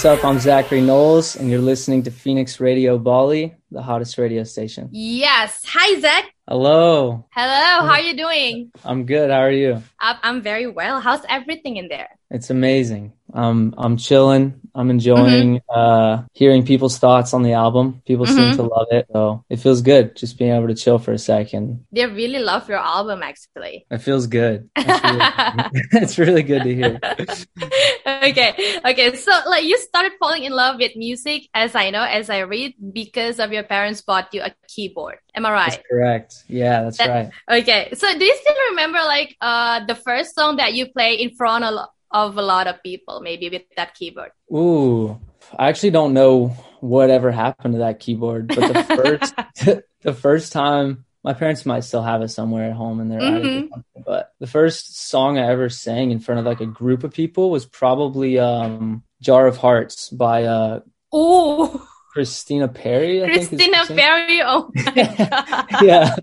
What's up? I'm Zachary Knowles, and you're listening to Phoenix Radio Bali, the hottest radio station. Yes. Hi, Zach. Hello. Hello. How are you doing? I'm good. How are you? I'm, I'm very well. How's everything in there? It's amazing. Um, I'm chilling. I'm enjoying Mm-hmm. uh, hearing people's thoughts on the album. People seem Mhm. to love it, so it feels good just being able to chill for a second. They really love your album, actually. It feels good. It's really, it's really good to hear. okay. Okay. So, like, you started falling in love with music, as I know, as I read, because of your parents bought you a keyboard. Am I right? That's correct. Yeah, that's That- right. Okay. So, do you still remember, like, uh, the first song that you play in front of, of a lot of people, maybe with that keyboard? Ooh, I actually don't know whatever happened to that keyboard, but the first the first time my parents might still have it somewhere at home in their Mhm. something, but the first song I ever sang in front of like a group of people was probably um Jar of Hearts by uh Oh, Christina Perri. I Christina. Perri. Oh my God. yeah.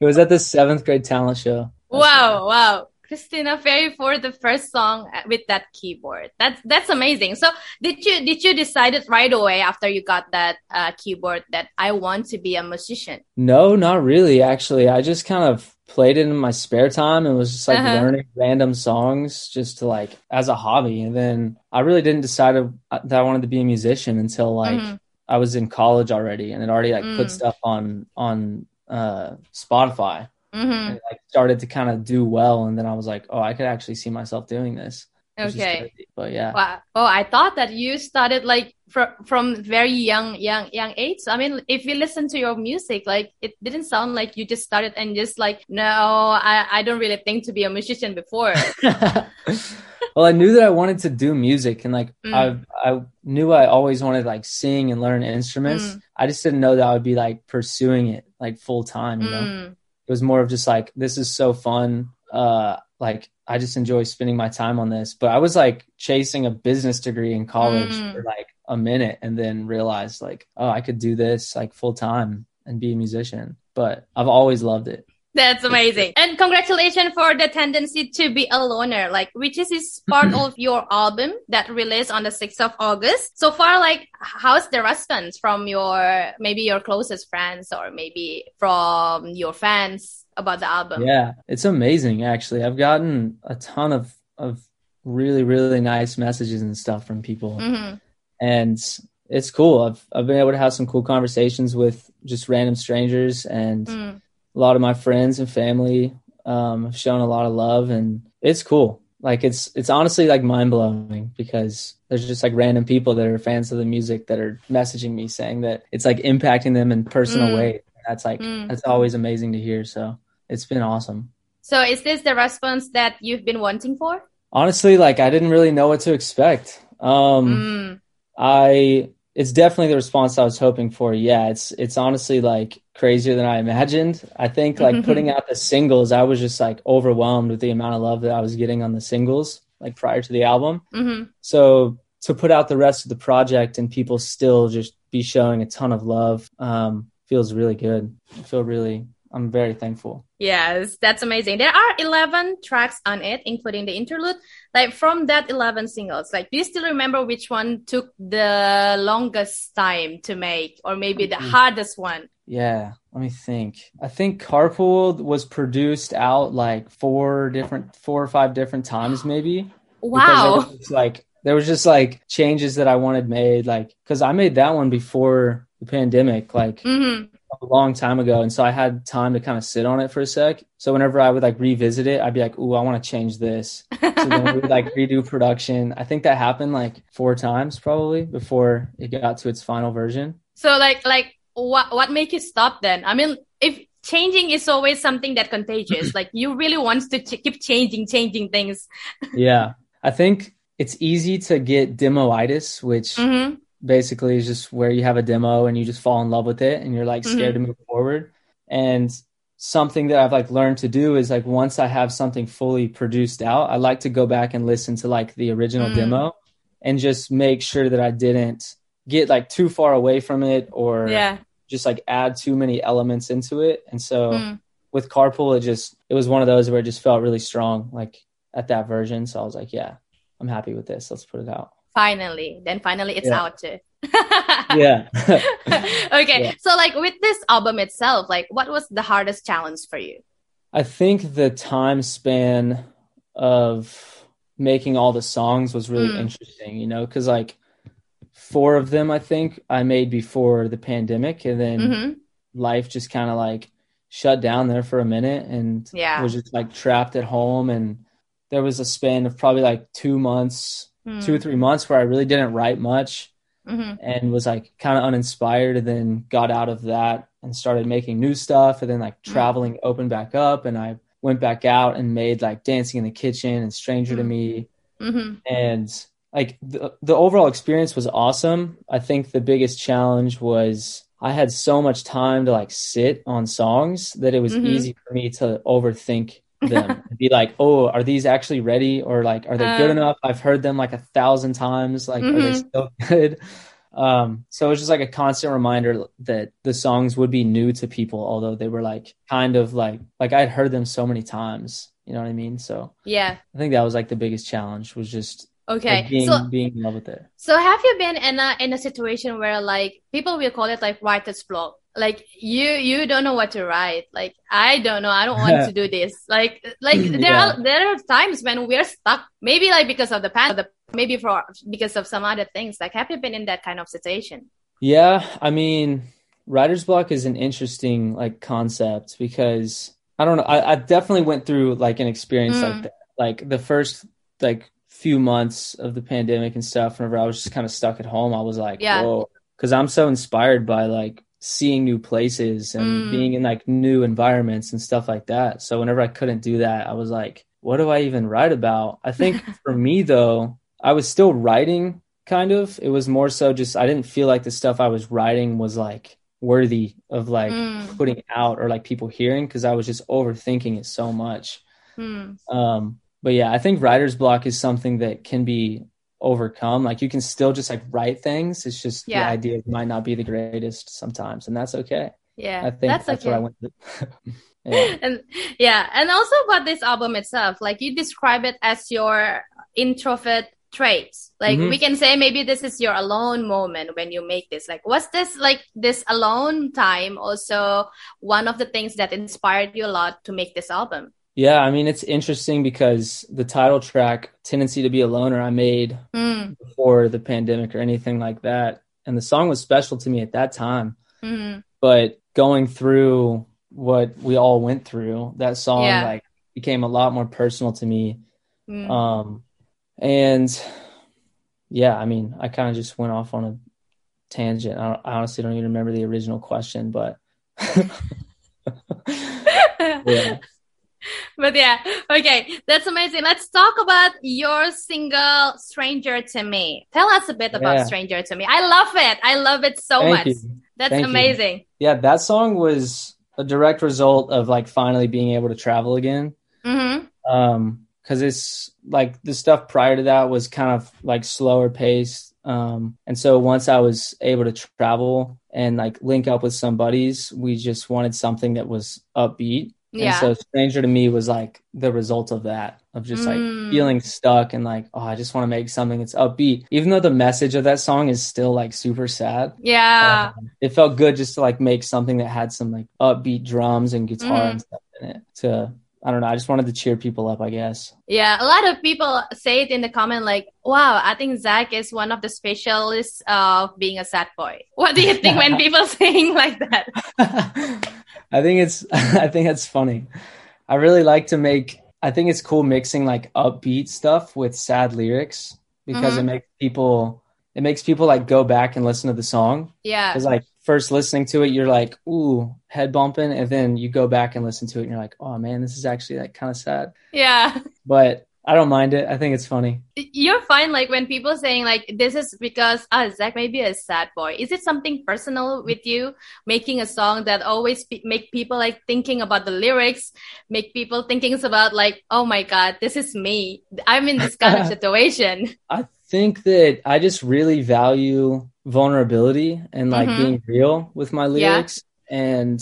It was at the seventh grade talent show. Wow, wow. Christina Perri for the first song with that keyboard. That's that's amazing. So did you did you decide it right away after you got that uh, keyboard that I want to be a musician? No, not really, actually. I just kind of played it in my spare time and was just like Uh-huh. learning random songs just to like as a hobby. And then I really didn't decide uh, that I wanted to be a musician until like Mhm. I was in college already and had already like put Mm. stuff on on uh Spotify hmm and like started to kind of do well. And then I was like, oh, I could actually see myself doing this. Okay. But yeah. Wow. Oh, I thought that you started like from from very young young young age. I mean, if you listen to your music, like it didn't sound like you just started and just like, no, I I don't really think to be a musician before. well, I knew that I wanted to do music, and like Mm. I, I knew I always wanted like sing and learn instruments. Mm. I just didn't know that I would be like pursuing it like full time. You know, Mm. It was more of just like this is so fun. Uh, like I just enjoy spending my time on this. But I was like chasing a business degree in college Mm. for like a minute, and then realized like, oh, I could do this like full time and be a musician. But I've always loved it. That's amazing. And congratulations for the tendency to be a loner, like which is, is part of your album that released on the 6th of August. So far, like how's the response from your maybe your closest friends or maybe from your fans about the album? Yeah, it's amazing actually. I've gotten a ton of of really really nice messages and stuff from people. hmm And it's cool. I've I've been able to have some cool conversations with just random strangers and Mm. A lot of my friends and family um have shown a lot of love and it's cool. Like it's it's honestly like mind blowing because there's just like random people that are fans of the music that are messaging me saying that it's like impacting them in personal Mm. ways. That's like Mm. that's always amazing to hear. So it's been awesome. So is this the response that you've been wanting for? honestly like i didn't really know what to expect um Mm. i it's definitely the response i was hoping for. Yeah it's it's honestly like crazier than i imagined. I think like putting out the singles i was just like overwhelmed with the amount of love that i was getting on the singles like prior to the album. Hmm so to put out the rest of the project and people still just be showing a ton of love um feels really good. I feel really i'm very thankful Yes, that's amazing. There are 11 tracks on it, including the interlude. Like from that 11 singles, like do you still remember which one took the longest time to make or maybe the hardest one? Yeah, let me think. I think Carpool was produced out like four different, four or five different times, maybe. Wow. was, like there was just like changes that I wanted made, like because I made that one before the pandemic, like hmm a long time ago, and so I had time to kind of sit on it for a sec. So whenever I would like revisit it, I'd be like, "Ooh, I want to change this." So then we would like redo production. I think that happened like four times probably before it got to its final version. so like like what what make you stop then? I mean, if changing is always something that contagious, like you really want to ch- keep changing, changing things. yeah i think it's easy to get demoitis which hmm basically is just where you have a demo and you just fall in love with it and you're like scared to move forward and something that i've like learned to do is like once i have something fully produced out i like to go back and listen to like the original Mm. demo and just make sure that i didn't get like too far away from it or Yeah. just like add too many elements into it and so Mm. with carpool it just it was one of those where it just felt really strong like at that version so i was like yeah i'm happy with this let's put it out finally, then finally it's Yeah. out too. yeah. okay, Yeah. so like with this album itself, like what was the hardest challenge for you? I think the time span of making all the songs was really Mm. interesting, you know, because like four of them I think I made before the pandemic, and then hmm life just kind of like shut down there for a minute, and Yeah. was just like trapped at home, and there was a span of probably like two months, two or three months where I really didn't write much hmm and was like kind of uninspired and then got out of that and started making new stuff and then like Mm. traveling opened back up and I went back out and made like dancing in the kitchen and stranger to Mm. me hmm and like the, the overall experience was awesome I think the biggest challenge was I had so much time to like sit on songs that it was Mhm. easy for me to overthink them be like oh are these actually ready or like are they good Uh. enough i've heard them like a thousand times like are they Mhm. still good um so it was just like a constant reminder that the songs would be new to people although they were like kind of like like i'd heard them so many times you know what i mean so Yeah. i think that was like the biggest challenge was just Okay. like, being so being in love with it So have you been in a in a situation where like people will call it like writer's block? Like you you don't know what to write. Like I don't know. I don't want to do this. Like like there Yeah. are there are times when we're stuck. Maybe like because of the the, maybe for because of some other things. Like have you been in that kind of situation? Yeah, I mean, writer's block is an interesting like concept because I don't know. I, I definitely went through like an experience Mm. like that. Like the first like few months of the pandemic and stuff, whenever I was just kind of stuck at home, I was like, Yeah. whoa, because I'm so inspired by like seeing new places and Mm. being in like new environments and stuff like that. So whenever I couldn't do that, I was like, what do I even write about? I think for me though, I was still writing kind of. It was more so just I didn't feel like the stuff I was writing was like worthy of like Mm. putting out or like people hearing because I was just overthinking it so much. Hmm. Um, but yeah, I think writer's block is something that can be overcome. Like you can still just like write things. It's just Yeah. the idea might not be the greatest sometimes, and that's okay. Yeah, I think that's, that's, okay. what I went yeah. and yeah, and also about this album itself, like you describe it as your introvert traits. Like Mhm. we can say maybe this is your alone moment when you make this. Like was this like this alone time also one of the things that inspired you a lot to make this album? Yeah, I mean it's interesting because the title track "Tendency to Be a Loner" I made Mm, before the pandemic or anything like that, and the song was special to me at that time. mm, But going through what we all went through, that song Yeah. like became a lot more personal to me. mm. Um, and yeah, I mean, I kind of just went off on a tangent. I, I honestly don't even remember the original question, but yeah. But yeah, okay, that's amazing. Let's talk about your single "Stranger to Me." Tell us a bit about Yeah. "Stranger to Me." I love it. I love it so Thank much. you. That's Thank you. amazing. Yeah, that song was a direct result of like finally being able to travel again. hmm Um, cause it's like the stuff prior to that was kind of like slower paced. Um, and so once I was able to travel and like link up with some buddies, we just wanted something that was upbeat. Yeah. And so Stranger to Me was like the result of that, of just like Mm. feeling stuck and like, oh, I just want to make something that's upbeat. Even though the message of that song is still like super sad. yeah. um, it felt good just to like make something that had some like upbeat drums and guitar Mhm. and stuff in it. To I don't know, I just wanted to cheer people up, I guess. Yeah, a lot of people say it in the comment like, "Wow, I think Zach is one of the specialists of being a sad boy." What do you think when people saying like that? I think it's I think it's funny. I really like to make I think it's cool mixing like upbeat stuff with sad lyrics because Mhm. it makes people it makes people like go back and listen to the song. Yeah, Because like first listening to it, you're like, ooh, head bumping, and then you go back and listen to it and you're like, oh man, this is actually like kind of sad. yeah. But I don't mind it. I think it's funny. You're fine. Like when people saying like, "This is because ah, Zach may be a sad boy." Is it something personal with you making a song that always pe- make people like thinking about the lyrics, make people thinking about like, "Oh my God, this is me. I'm in this kind of situation." I think that I just really value vulnerability and like Mhm. being real with my Yeah. lyrics. And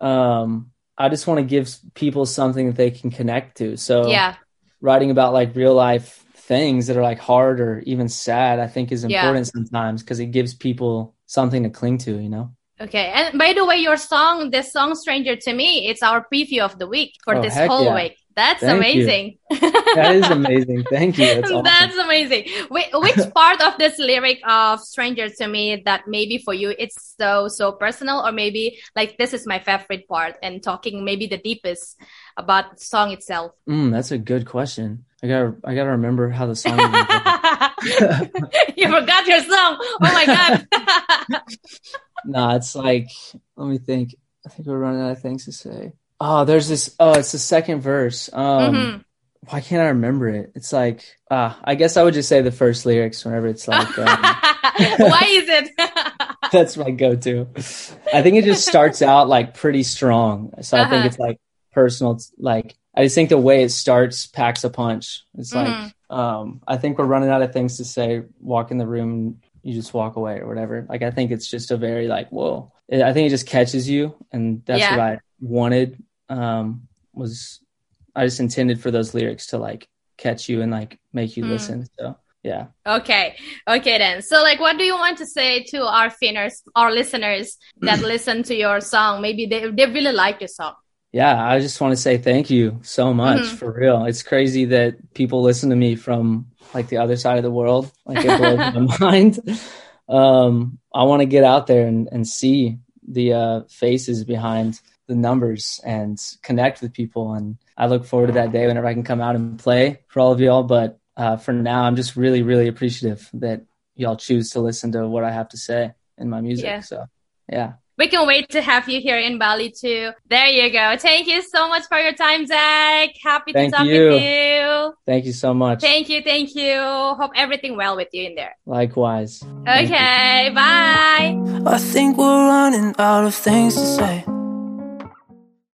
um, I just want to give people something that they can connect to. So yeah. writing about like real life things that are like hard or even sad, I think is Yeah. important sometimes because it gives people something to cling to, you know? Okay. And by the way, your song, this song Stranger to Me, it's our preview of the week for Oh, this whole yeah. week. That's Thank amazing. That is amazing. Thank you. That's awesome. That's amazing. Which, which part of this lyric of Stranger to Me that maybe for you it's so, so personal, or maybe like this is my favorite part and talking maybe the deepest about the song itself? Mm, that's a good question. I gotta, I gotta remember how the song. you forgot your song. Oh my God. nah, it's like, let me think. I think we're running out of things to say. Oh, there's this. Oh, it's the second verse. Um, Mhm. why can't I remember it? It's like, ah, I guess I would just say the first lyrics whenever it's like. Um, Why is it? that's my go-to. I think it just starts out like pretty strong. So I think Uh-huh. it's like personal. It's like I just think the way it starts packs a punch. It's like Mhm. um, I think we're running out of things to say. Walk in the room, you just walk away or whatever. Like I think it's just a very like whoa. I think it just catches you, and that's Yeah. what I wanted. Um, was I just intended for those lyrics to like catch you and like make you Mm. listen. So yeah. Okay. Okay then. So like what do you want to say to our finners, our listeners that listen to your song? Maybe they they really like your song. Yeah, I just want to say thank you so much Mhm. for real. It's crazy that people listen to me from like the other side of the world. Like it blows my mind. Um, I want to get out there and, and see the uh, faces behind the numbers and connect with people. And I look forward to that day whenever I can come out and play for all of y'all. But uh, for now, I'm just really, really appreciative that y'all choose to listen to what I have to say in my music. Yeah. So yeah. We can wait to have you here in Bali too. There you go. Thank you so much for your time, Zach. Happy Thank to talk you. with you. Thank you so much. Thank you. Thank you. Hope everything well with you in there. Likewise. Okay. Bye. I think we're running out of things to say.